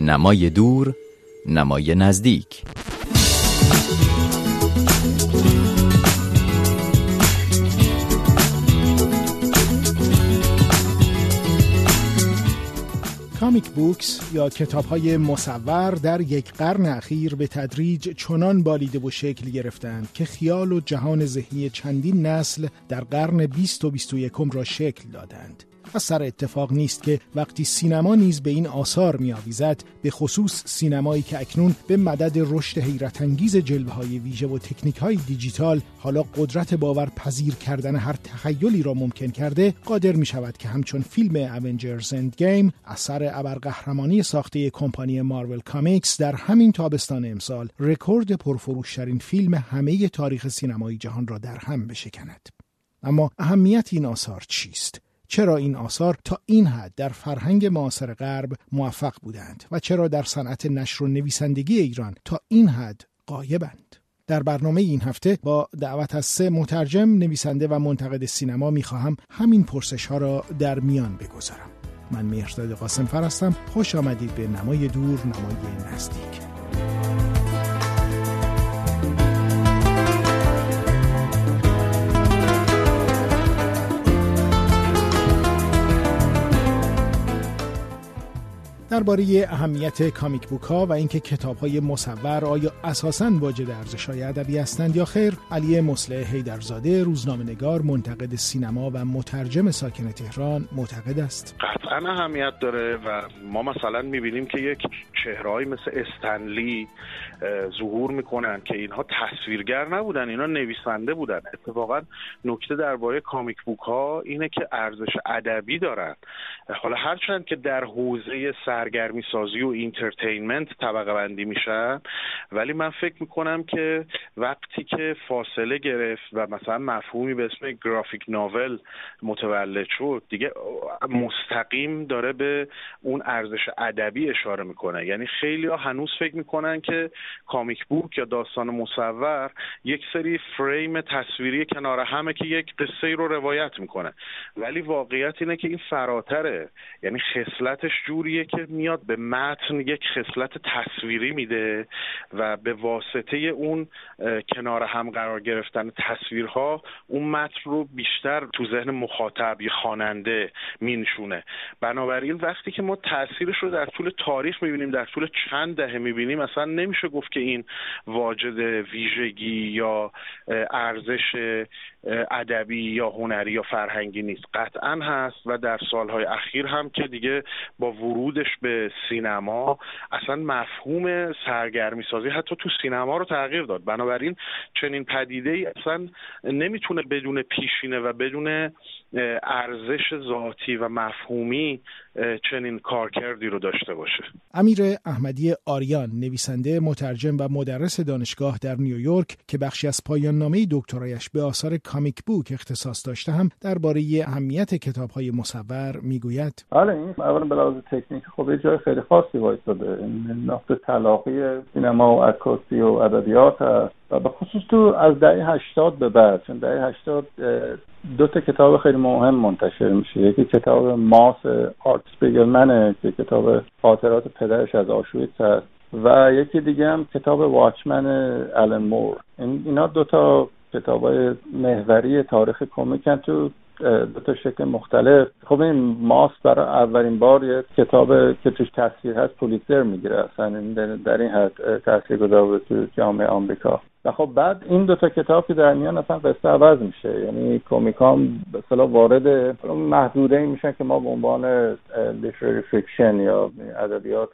نمای دور نمای نزدیک کامیک بوکس یا کتاب های مصور در یک قرن اخیر به تدریج چنان بالیده و شکل گرفتند که خیال و جهان ذهنی چندین نسل در قرن 20 و 21 را شکل دادند. سر اتفاق نیست که وقتی سینما نیز به این آثار میآویزد به خصوص سینمایی که اکنون به مدد رشد حیرت انگیز جلوه های ویژه و تکنیک های دیجیتال حالا قدرت باور پذیر کردن هر تخیلی را ممکن کرده قادر می شود که همچون فیلم Avengers Endgame اثر ابرقهرمانی ساخته کمپانی Marvel Comics در همین تابستان امسال رکورد پرفروشترین فیلم همه تاریخ سینمایی جهان را در هم بشکند. اما اهمیت این آثار چیست؟ چرا این آثار تا این حد در فرهنگ معاصر غرب موفق بودند و چرا در صنعت نشر و نویسندگی ایران تا این حد قایبند؟ در برنامه این هفته با دعوت از سه مترجم نویسنده و منتقد سینما می‌خواهم همین پرسش ها را در میان بگذارم. من مهرزاد قاسم فرستم. خوش آمدید به نمای دور نمای نزدیک. درباره اهمیت کامیک بوک ها و اینکه کتاب های مصور آیا اساسا واجد ارزش های ادبی هستند یا خیر علی مصلح حیدرزاده روزنامه‌نگار منتقد سینما و مترجم ساکن تهران معتقد است. قطعا اهمیت داره و ما مثلا می‌بینیم که یک چهرهایی مثل استنلی ظهور می‌کنن که اینها تصویرگر نبودن اینا نویسنده بودن. اتفاقا نکته درباره کامیک بوک ها اینه که ارزش ادبی دارن. حالا هرچند که در حوزه سرگرمی سازی و entertainment طبقه بندی میشن ولی من فکر می‌کنم که وقتی که فاصله گرفت و مثلا مفهومی به اسم graphic novel متولد شد دیگه مستقیم داره به اون ارزش ادبی اشاره می‌کنه. یعنی خیلی ها هنوز فکر می‌کنن که comic book یا داستان مصور یک سری فریم تصویری کنار همه که یک قصه رو روایت می‌کنه. ولی واقعیت اینه که این فراتره. یعنی خصلتش جوریه که میاد به متن یک خصلت تصویری میده و به واسطه اون کنار هم قرار گرفتن تصویرها اون متن رو بیشتر تو ذهن مخاطب یا خواننده مینشونه. بنابراین وقتی که ما تاثیرش رو در طول تاریخ می‌بینیم در طول چند دهه می‌بینیم اصلا نمیشه گفت که این واجد ویژگی یا ارزش ادبی یا هنری یا فرهنگی نیست. قطعا هست و در سالهای اخیر هم که دیگه با ورودش به سینما اصلا مفهوم سرگرمی سازی حتی تو سینما رو تغییر داد. بنابراین چنین پدیده ای اصلا نمی‌تونه بدون پیشینه و بدون ارزش ذاتی و مفهومی چنین کارکردی رو داشته باشه. امیر احمدی آریان نویسنده مترجم و مدرس دانشگاه در نیویورک که بخشی از پایان نامه دکترایش به آثار کامیک بوک اختصاص داشته هم درباره اهمیت کتاب های مصور می‌گوید. بله این اولا به لحاظ تکنیک خب جای خیلی خاصی وایساده. این نقطه تلاقی سینما و عکاسی و ادبیات هست. و به خصوص تو از دهه هشتاد به بعد چون دهه هشتاد دو تا کتاب خیلی مهم منتشر میشه. یکی کتاب ماس آرت سپیگلمنه که کتاب خاطرات پدرش از آشویتس هست. و یکی دیگه هم کتاب واچمن الن مور. این اینا دو تا کتاب های محوری تاریخ کمیکن تو دو تا شکل مختلف. خب این Maus برای اولین بار یه کتاب که توش تصویر هست پولیتزر می‌گیره اصلا. در این حد تاثیر گذار تو جامعه آمریکا. و خب بعد این دوتا کتاب که در میان اصلا قصه عوض میشه. یعنی comic ام به اصطلاح وارد محدوده ای میشن که ما به عنوان literary fiction یا ادبیات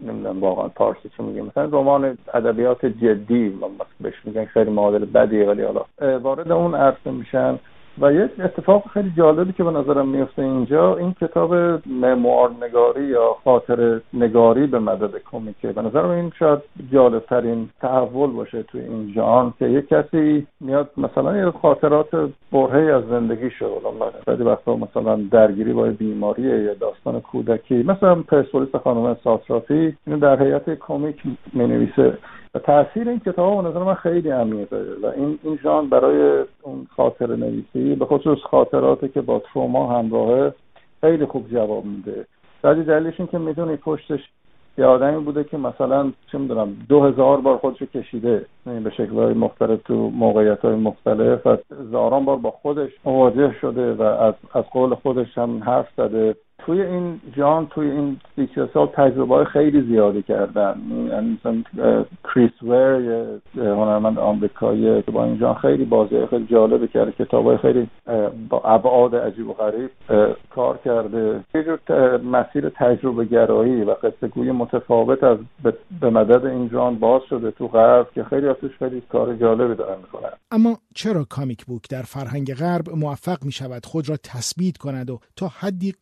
نمی‌دونم واقعا پارسی چی میگه مثلا رمان ادبیات جدی بهش میگن خیلی معادل بدیه ولی حالا وارد اون عرصه میشن. و یک اتفاق خیلی جالبی که به نظرم میفته اینجا این کتاب مموار نگاری یا خاطر نگاری به مدد کمیکه. به نظرم این شاید جالب ترین تحول باشه توی این جهان که یک کسی میاد مثلا یه خاطرات برهی از زندگی شد بعضی وقتا مثلا درگیری با بیماریه یا داستان کودکی. مثلا پرسپولیس خانم ساسراتی اینو در هیئت کمیک می‌نویسه. و تاثیر این کتاب به نظر من خیلی عمیقه و این این ژان برای اون خاطر نویسی به خصوص خاطراتی که با تروما همراهه خیلی خوب جواب میده. بعدی دلیلش این که می‌دونی پشتش یه آدمی بوده که مثلا چه می‌دونم دو هزار بار خودشو کشیده. یعنی به شکل های مختلف تو موقعیت های مختلف. و هزاران بار با خودش مواجه شده و از, از قول خودش هم حرف زده. توی این جان توی این سی سال تجربه های خیلی زیادی کردن. یعنی مثلا کریس ور یه هنرمند آمریکایی که با این جان خیلی بازی خیلی جالبه کرده کتاب های خیلی با ابعاد عجیب و غریب کار کرده. یه جور مسیر تجربه گرایی و قصه گوی متفاوت از به مدد این جان باز شده تو غرب که خیلی ازش خیلی کار جالبی دارن می‌کنن. اما چرا کامیک بوک در فرهنگ غرب موفق می شود خود را تثبیت کند و تا حدی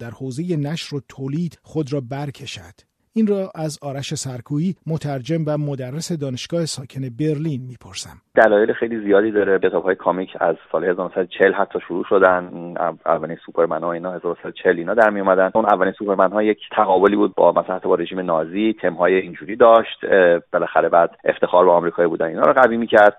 در حوزه نشر و تولید خود را برکشد. این را از آرش سرکویی مترجم و مدرس دانشگاه ساکن برلین می‌پرسم. دلایل خیلی زیادی داره. کتاب های کامیک از سال 1940 حتی شروع شدن. اولین سوپرمن ها اینا 1940 اینا در می اومدن اون اولین سوپرمن ها یک تقابلی بود با مثلا با رژیم نازی. تم های اینجوری داشت. بالاخره بعد افتخار به آمریکایی بودن. اینا رو قوی می‌کرد.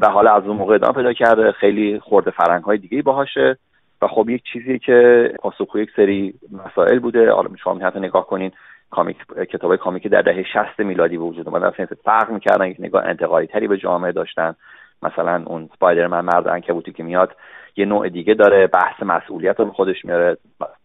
و حالا از اون موقع ادامه پیدا کرده. خیلی خورده فرنگ های دیگه باهاشه. و خب یک چیزی که پاسخگوی یک سری مسائل بوده. حالا شما حتی نگاه کنین. کامیک کتاب کامیک در دهه 60 میلادی به وجود اومدن. اصلا فرق می‌کردن یک نگاه انتقادی تری به جامعه داشتن. مثلا اون سپایدرمن مرد عنکبوتی که میاد یه نوع دیگه داره بحث مسئولیت رو خودش میاره.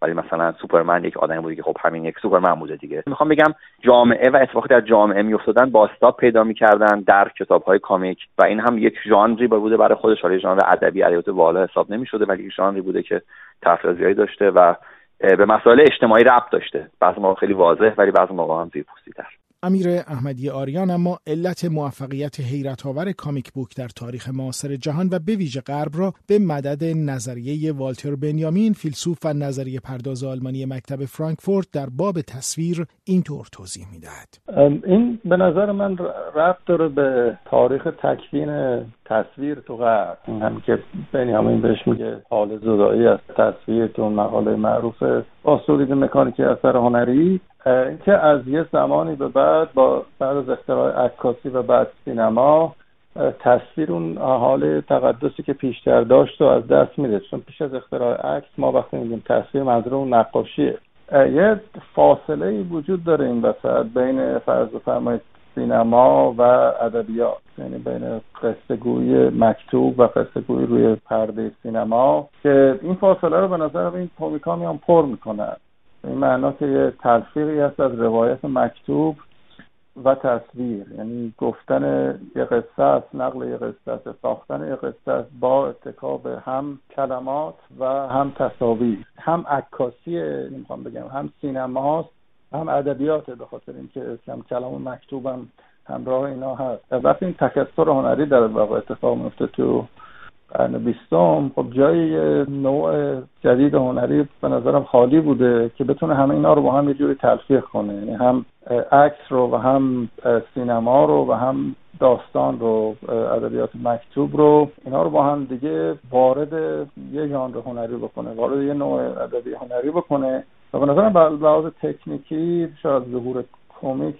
ولی مثلا سوپرمن یک آدمی بوده که خب همین یک سوپرمن بوده دیگه. می‌خوام بگم جامعه و اتفاقی در جامعه میافتادن باستاب پیدا می‌کردن در کتاب های کامیک و این هم یک ژانری بوده برای خودش. حالا ژانر ادبی ادبیات بالا حساب نمی‌شده ولی یک ژانری بوده که طرفداری داشته و به مسائل اجتماعی ربط داشته. بعضی موقع خیلی واضح ولی بعضی موقع هم زیرپوستی‌تر امیر احمدی آریان اما علت موفقیت حیرت آور کامیک بوک در تاریخ معاصر جهان و به ویژه غرب را به مدد نظریه والتر بنیامین فیلسوف و نظریه پرداز آلمانی مکتب فرانکفورت در باب تصویر اینطور توضیح می‌دهد. این به نظر من ربط داره به تاریخ تکوین تصویر تو غرب هم که بنیامین بهش میگه حال زدایی از تصویر تو مقاله معروف با مکانیکی اثر هنری. اینکه از یه زمانی به بعد با بعد از اختراع عکاسی و بعد سینما تصویر اون حال تقدسی که پیشتر داشت و از دست میده. چون پیش از اختراع عکس ما وقتی میگیم تصویر منظور نقاشیه. یه فاصله ای وجود داره این وسط بین فرض و فرمایید سینما و ادبیات. یعنی بین قصه گویی مکتوب و قصه گویی روی پرده سینما که این فاصله رو به نظر این کومیکا میان پر می‌کنن. این معنا که یه تلفیقی هست از روایت مکتوب و تصویر. یعنی گفتن یه قصه است نقل یه قصه است ساختن یه قصه است با اتکاب هم کلمات و هم تصاویر. هم عکاسی نمی‌خوام بگم هم سینما هم ادبیات به خاطر اینکه کم کلام مکتوبم همراه اینا هست. وقتی این تکثر هنری در واقع اتفاق میفته تو قرن بیستم خب جای نوع جدید هنری به نظرم خالی بوده که بتونه همه اینا رو با هم یه جوری تلفیق کنه. یعنی هم عکس رو و هم سینما رو و هم داستان رو ادبیات مکتوب رو اینا رو با هم دیگه وارد یه ژانر هنری بکنه وارد یه نوع ادبی هنری بکنه. و به نظرم به لحاظ تکنیکی شاید ظهور کمیک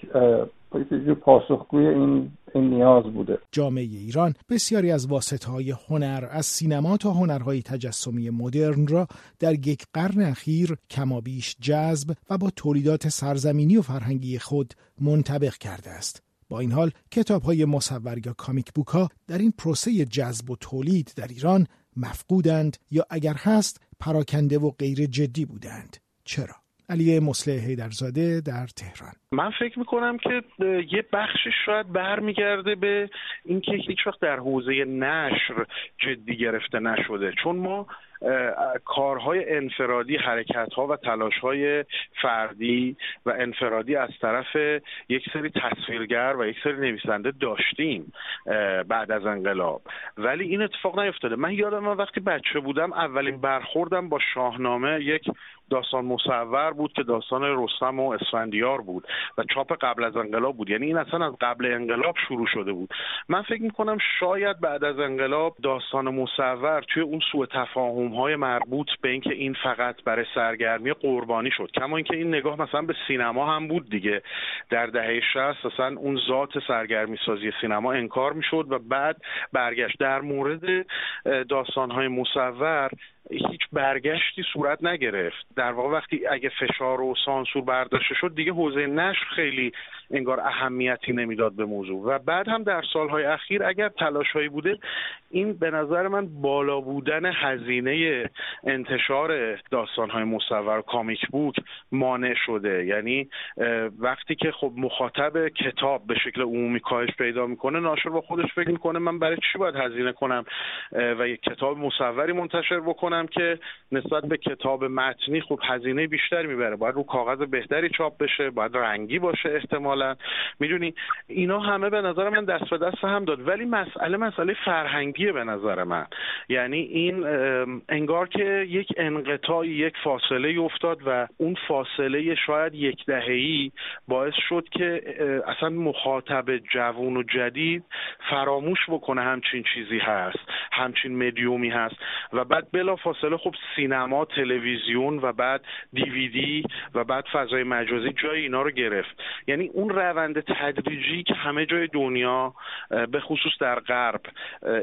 پاسخگوی این این نیاز بوده. جامعه ایران بسیاری از واسطه های هنر از سینما تا هنرهای تجسمی مدرن را در یک قرن اخیر کمابیش جذب و با تولیدات سرزمینی و فرهنگی خود منطبق کرده است. با این حال کتاب های مصور یا کامیک بوک در این پروسه جذب و تولید در ایران مفقودند یا اگر هست پراکنده و غیر جدی بودند. چرا؟ علی مسلح حیدرزاده در تهران. من فکر می‌کنم که یه بخشش شاید برمیگرده به اینکه هیچ وقت در حوزه نشر جدی گرفته نشده. چون ما کارهای انفرادی حرکتها و تلاشهای فردی و انفرادی از طرف یک سری تصویرگر و یک سری نویسنده داشتیم بعد از انقلاب. ولی این اتفاق نیفتاده. من یادم من وقتی بچه بودم اولین برخوردم با شاهنامه یک داستان مصور بود که داستان رستم و اسفندیار بود و چاپ قبل از انقلاب بود. یعنی این اصلا از قبل انقلاب شروع شده بود. من فکر می‌کنم شاید بعد از انقلاب داستان مصور توی اون سوء تفاهم های مربوط به اینکه این فقط برای سرگرمی قربانی شد. کما اینکه این نگاه مثلا به سینما هم بود دیگه. در دهه 60 اصلا اون ذات سرگرمی سازی سینما انکار می‌شد و بعد برگشت. در مورد داستان های مصور هیچ برگشتی صورت نگرفت. در واقع وقتی اگه فشار و سانسور برداشته شد دیگه حوزه نشر خیلی انگار اهمیتی نمی‌داد به موضوع. و بعد هم در سالهای اخیر اگر تلاشهایی بوده این به نظر من بالا بودن هزینه انتشار داستانهای مصور کامیک بوک مانع شده. یعنی وقتی که خب مخاطب کتاب به شکل عمومی کاهش پیدا می‌کنه ناشر با خودش فکر می‌کنه من برای چی باید هزینه کنم؟ و یک کتاب مصوری منتشر بکنم؟ که نسبت به کتاب متنی خب هزینه بیشتری می‌بره. باید رو کاغذ بهتری چاپ بشه باید رنگی باشه احتمالا. می‌دونی اینا همه به نظر من دست به دست هم داد. ولی مسئله مسئله فرهنگیه به نظر من. یعنی این انگار که یک انقطاعی یک فاصله افتاد و اون فاصله شاید یک دههی باعث شد که اصلا مخاطب جوون و جدید فراموش بکنه همچین چیزی هست همچین مدیومی هست. و بعد بلا فاصله خب سینما تلویزیون و بعد دیویدی و بعد فضای مجازی جای اینا رو گرفت. یعنی اون روند تدریجی که همه جای دنیا به خصوص در غرب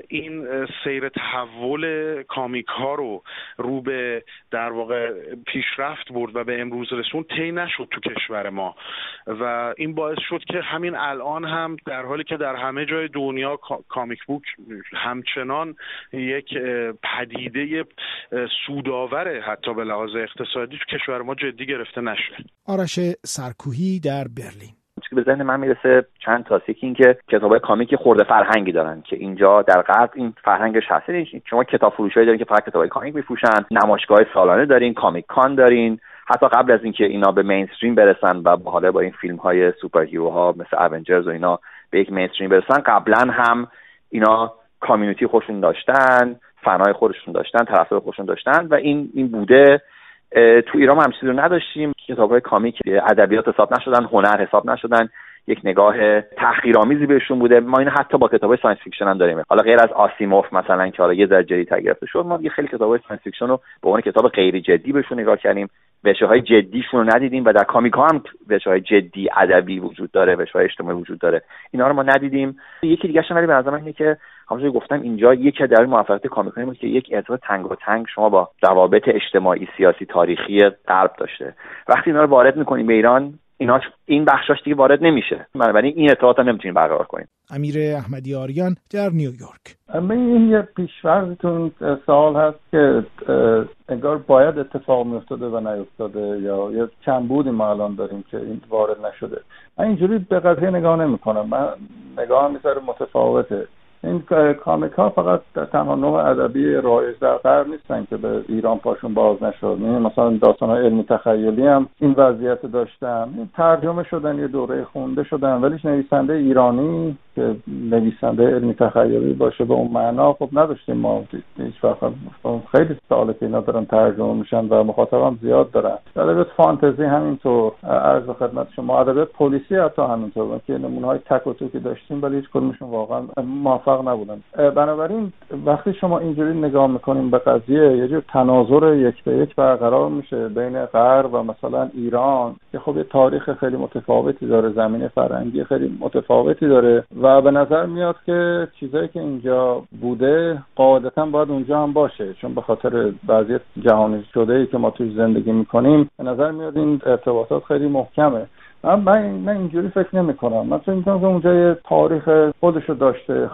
این سیر تحول کامیک ها رو رو به در واقع پیشرفت برد و به امروز رسون طی نشد تو کشور ما. و این باعث شد که همین الان هم در حالی که در همه جای دنیا کامیک بوک همچنان یک پدیده سوداوره حتی به لحاظ اقتصادی تو کشور ما جدی گرفته نشه. آرش سرکوهی در برلین. که به ذهن من می‌رسه چند تا یکی اینکه کتابای comic خرده فرهنگی دارن که اینجا در غرب این فرهنگش هست. یعنی شما کتاب فروشایی دارین که فقط کتابای comic میفروشن نمایشگاه سالانه دارین Comic Con دارین. حتی قبل از اینکه اینا به mainstream برسن و حالا با این فیلم های superhero ها مثل Avengers و اینا به یک mainstream برسن قبلا هم اینا community خودشون داشتن. فنای خودشون داشتن طرفدار خودشون داشتن و این این بوده تو ایران هم چیزی رو نداشتیم. کتاب های comic ادبیات حساب نشدن هنر حساب نشدن یک نگاه تحقیرآمیزی بهشون بوده. ما این حتی با کتاب science fiction هم داریم. حالا غیر از آسیموف مثلا که حالا یه ذره جدی گرفته شد ما دیگه خیلی کتاب science fiction رو به عنوان کتاب غیر جدی بهشون نگاه کردیم. وجه های جدیشون رو ندیدیم و در comic هم وجه های جدی ادبی وجود داره وجه های اجتماعی وجود داره. اینا رو ما ندیدیم. یکی دیگه ولی به نظر اینه که همونجوری گفتم اینجا یکی در موفقیت comic بود که یک ارتباط تنگاتنگ شما با روابط اجتماعی سیاسی تاریخی غرب داشته. وقتی اینا رو وارد می‌کنیم به ایران اینا این بخشاش دیگه وارد نمیشه. بنابراین این ارتباط رو نمی‌تونیم برقرار کنیم امیر احمدی آریان در نیویورک. این یه پیشورتون سوال هست که انگار باید اتفاق میافتاده و نیفتاده یا یه بودی ما الان داریم که این وارد نشده. من اینجوری به قضیه نگاه نمی کنم من نگاه می‌ذاره متفاوته. این کامیک ها فقط تنها نوع ادبی رایج در غرب نیستن که به ایران پاشون باز نشد. یعنی مثلا داستان های علمی تخیلی هم این وضعیت داشتن. ترجمه شدن یه دوره خونده شدن ولی نویسنده ایرانی که نویسنده علمی تخیلی باشه به اون معنا خب نداشتیم ما. هیچ وقت خیلی ساله که اینا دارن ترجمه میشن و مخاطبم زیاد دارن. ادبیات فانتزی همینطور. عرض خدمت شما ادبیات پلیسی حتی همینطور. که نمونه های تک و توکی داشتیم ولی هیچ کدومشون واقعا موفق نبودن. بنابراین وقتی شما اینجوری نگاه می‌کنیم به قضیه یه جور تناظر یک به یک برقرار میشه بین غرب و مثلا ایران که خب یه تاریخ خیلی متفاوتی داره زمین فرهنگی خیلی متفاوتی داره و به نظر میاد که چیزایی که اینجا بوده قاعدتا باید اونجا هم باشه. چون به خاطر وضعیت جهانی شده ای که ما توش زندگی می‌کنیم به نظر میاد این ارتباطات خیلی محکمه. من من, اینجوری فکر نمی کنم من فکر می‌کنم که اونجا یه تاریخ خودشو داشته.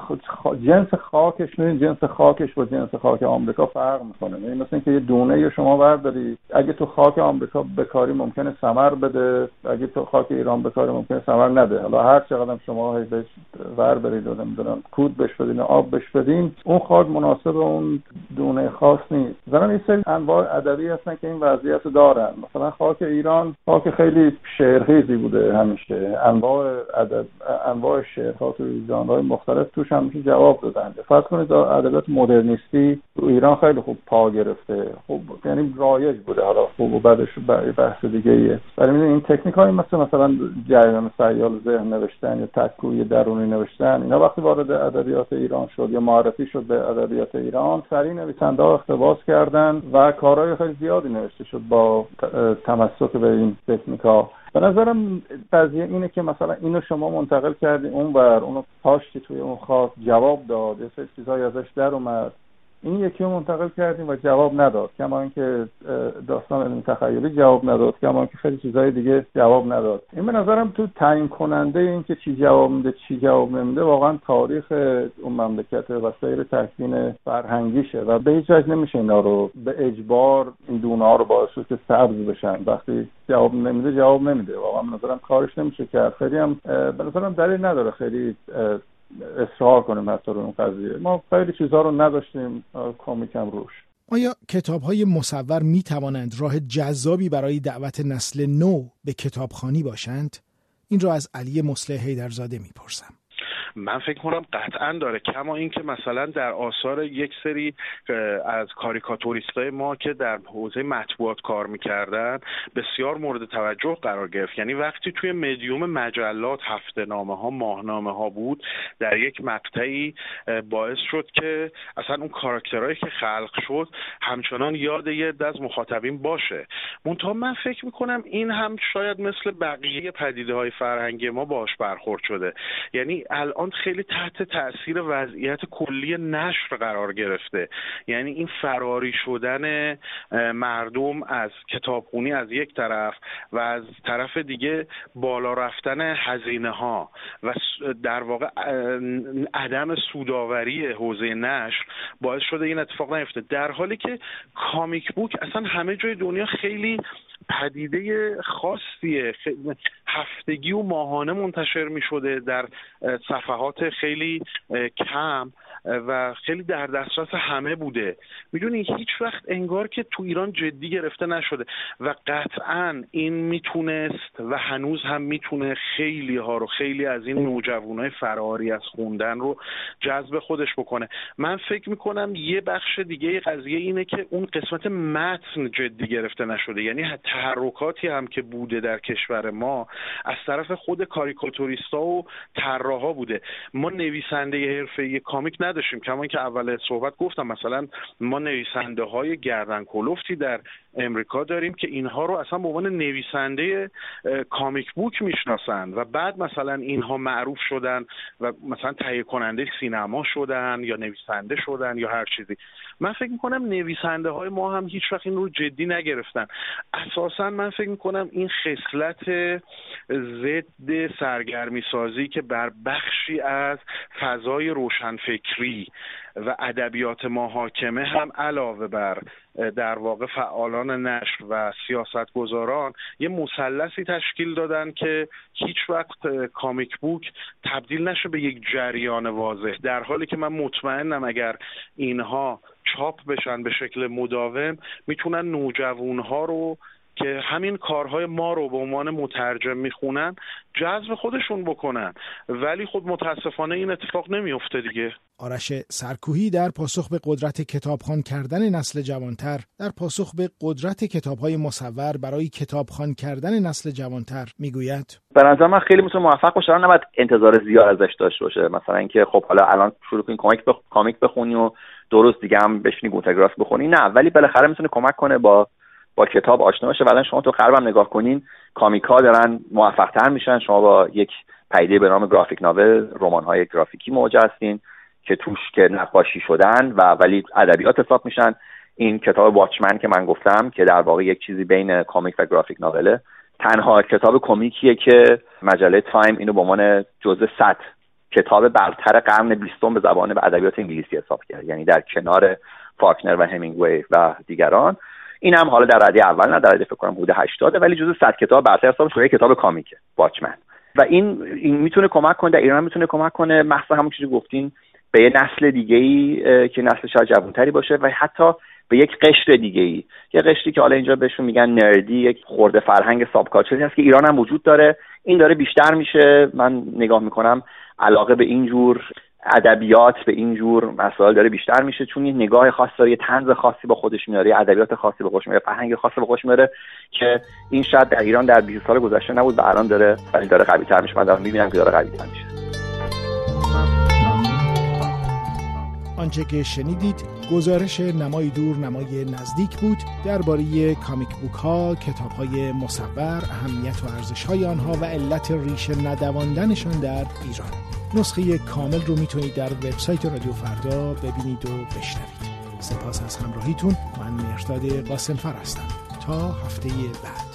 جنس خاکش نه جنس خاکش با جنس خاک آمریکا فرق می‌کنه. یعنی مثل اینکه یه دونه شما برداری اگه تو خاک آمریکا بکاری ممکنه ثمر بده. اگه تو خاک ایران بکاری ممکنه ثمر نده. حالا هر چقدر شما بهش ور برید و نمی‌دونم کود بش بدین آب بش بدین اون خاک مناسب اون دونه خاص نیست. زمان این سری انواع ادبی هستن که این وضعیت دارن. مثلا خاک ایران خاک خیلی شعرخیزی بوده همیشه. انواع ادب انواع شعرها تو ژانرهای مختلف توش همیشه جواب دادن. فرض کنید ادبیات مدرنیستی تو ایران خیلی خوب پا گرفته. خوب یعنی رایج بوده. حالا خوب و بعدش بحث دیگه ایه. ولی این تکنیک های مثل مثلا جریان سیال ذهن نوشتن یا تکوی درونی نوشتن اینا وقتی وارد ادبیات ایران شد یا معرفی شد به ادبیات ایران سریع نویسنده ها اقتباس کردن و کارهای خیلی زیادی نوشته شد با تمسک به این تکنیک ها به نظرم قضیه اینه که مثلا اینو شما منتقل کردی اون بر اونو پاشتی توی اون خاک جواب داد یه سری چیزهایی ازش در اومد. این یکی رو منتقل کردیم و جواب نداد کما اینکه داستان علمی تخیلی جواب نداد کما اینکه خیلی چیزهای دیگه جواب نداد. این به نظرم تو تعیین کننده این که چی جواب میده چی جواب نمیده واقعا تاریخ اون مملکت و سیر تکوین فرهنگیشه و به هیچ وجه نمیشه اینا رو به اجبار این دونه رو باعث که سبز بشن. وقتی جواب نمیده جواب نمیده. واقعا به نظرم کارش نمیشه کرد. خیلی هم به نظرم دلیل نداره. خیلی اصرار کنیم حتی رو اون قضیه ما خیلی چیزها رو نداشتیم کمیکم روش آیا کتاب های مصور می توانند راه جذابی برای دعوت نسل نو به کتابخانی باشند؟ این را از علی مسلح هیدرزاده می‌پرسم. من فکر کنم قطعا داره. کما اینکه مثلا در آثار یک سری از کاریکاتوریستای ما که در حوزه مطبوعات کار می‌کردن بسیار مورد توجه قرار گرفت. یعنی وقتی توی مدیوم مجلات هفته نامه ها ماهنامه ها بود در یک مقطعی باعث شد که اصلا اون کاراکترهایی که خلق شد همچنان یاد یه از مخاطبین باشه. منتها من فکر می‌کنم این هم شاید مثل بقیه پدیده های فرهنگی ما باش برخورد شده. یعنی الان خیلی تحت تاثیر وضعیت کلی نشر قرار گرفته. یعنی این فراری شدن مردم از کتابخونی از یک طرف و از طرف دیگه بالا رفتن هزینه ها و در واقع عدم سوداوری حوزه نشر باعث شده این اتفاق نیفته. در حالی که کامیک بوک اصلا همه جای دنیا خیلی پدیده خاصیه. هفتگی و ماهانه منتشر می شده در صفحات خیلی کم و خیلی در دسترس همه بوده. می‌دونی هیچ وقت انگار که تو ایران جدی گرفته نشده و قطعا این می‌تونست و هنوز هم می‌تونه خیلی ها رو خیلی از این نوجوانای فراری از خوندن رو جذب خودش بکنه. من فکر می‌کنم یه بخش دیگه قضیه اینه که اون قسمت متن جدی گرفته نشده. یعنی تحرکاتی هم که بوده در کشور ما از طرف خود کاریکاتوریستا و طراحا بوده. ما نویسنده حرفه کامیک نداشتیم کما که اول صحبت گفتم مثلا ما نویسنده های گردن کلفتی در امریکا داریم که اینها رو اصلا به عنوان نویسنده کامیک بوک می‌شناسند و بعد مثلا اینها معروف شدن و مثلا تهیه کننده سینما شدن یا نویسنده شدن یا هر چیزی. من فکر می‌کنم نویسنده های ما هم هیچ وقت این رو جدی نگرفتن. اساسا من فکر می‌کنم این خصلت ضد سرگرمی سازی که بر بخشی از فضای روشنفکری و ادبیات ما حاکمه هم علاوه بر در واقع فعالان نشر و سیاستگزاران یه مثلثی تشکیل دادن که هیچ وقت کامیک بوک تبدیل نشه به یک جریان واضح. در حالی که من مطمئنم اگر اینها چاپ بشن به شکل مداوم می‌تونن نوجوانها رو که همین کارهای ما رو به عنوان مترجم می‌خونن جذب خودشون بکنن. ولی خود متاسفانه این اتفاق نمیفته دیگه. آرش سرکوهی در پاسخ به قدرت کتابخوان کردن نسل جوانتر در پاسخ به قدرت کتابهای مصور برای کتابخوان کردن نسل جوانتر می‌گوید. به نظر من خیلی می‌تونه موفق باشه نباید انتظار زیاد ازش داشته باشه. مثلا اینکه خب حالا الان شروع کنی کمیک بخ... کامیک بخونی و درست دیگه هم بشینی گوتگراس بخونی نه. ولی بالاخره می‌تونه کمک کنه با با کتاب آشنا بشه. ولی شما تو غربم نگاه کنین comic ا دارن موفق تر میشن. شما با یک پدیده به نام graphic novel رمان های گرافیکی مواجه هستین که توش که نقاشی شدن و ولی ادبیات حساب میشن. این کتاب Watchmen که من گفتم که در واقع یک چیزی بین comic و graphic novel ه. تنها کتاب comic یه که مجله تایم اینو به عنوان جزء 100 کتاب برتر قرن بیستم به زبان و ادبیات انگلیسی حساب کرد. یعنی در کنار فاکنر و همینگوی و دیگران. این هم حالا در رده اول نه در رده فکر کنم حدود 80 ولی جزو 100 کتاب برتر حساب شده کتاب کامیکه واچمن. و این این می‌تونه کمک کنه در ایران می‌تونه کمک کنه. مخصوصا همون چیزی گفتین به یه نسل دیگه ای که نسل شاید جوانتری باشه و حتی به یک قشر دیگه ای یه قشری که حالا اینجا بهشون میگن نردی یک خورده فرهنگ ساب هست که ایران هم وجود داره. این داره بیشتر میشه. من نگاه می‌کنم علاقه به اینجور ادبیات به این جور مسائل داره بیشتر میشه. چون یه نگاه خاص داره یه طنز خاصی با خودش میاره یه ادبیات خاصی با خودش میاره فرهنگ خاصی با خودش میاره که این شاید در ایران در 20 سال گذشته نبود و الان داره ولی داره قوی تر میشه. من دارم می‌بینم که داره قوی تر میشه. آنچه که شنیدید گزارش نمای دور نمای نزدیک بود درباره کامیک بوک ها، کتاب های مصور، اهمیت و ارزش های آنها و علت ریشه ندواندنشان در ایران. نسخه کامل رو می‌تونید در وبسایت رادیو فردا ببینید و بشنوید. سپاس از همراهیتون. من مرداد قاسمفر هستم. تا هفته بعد.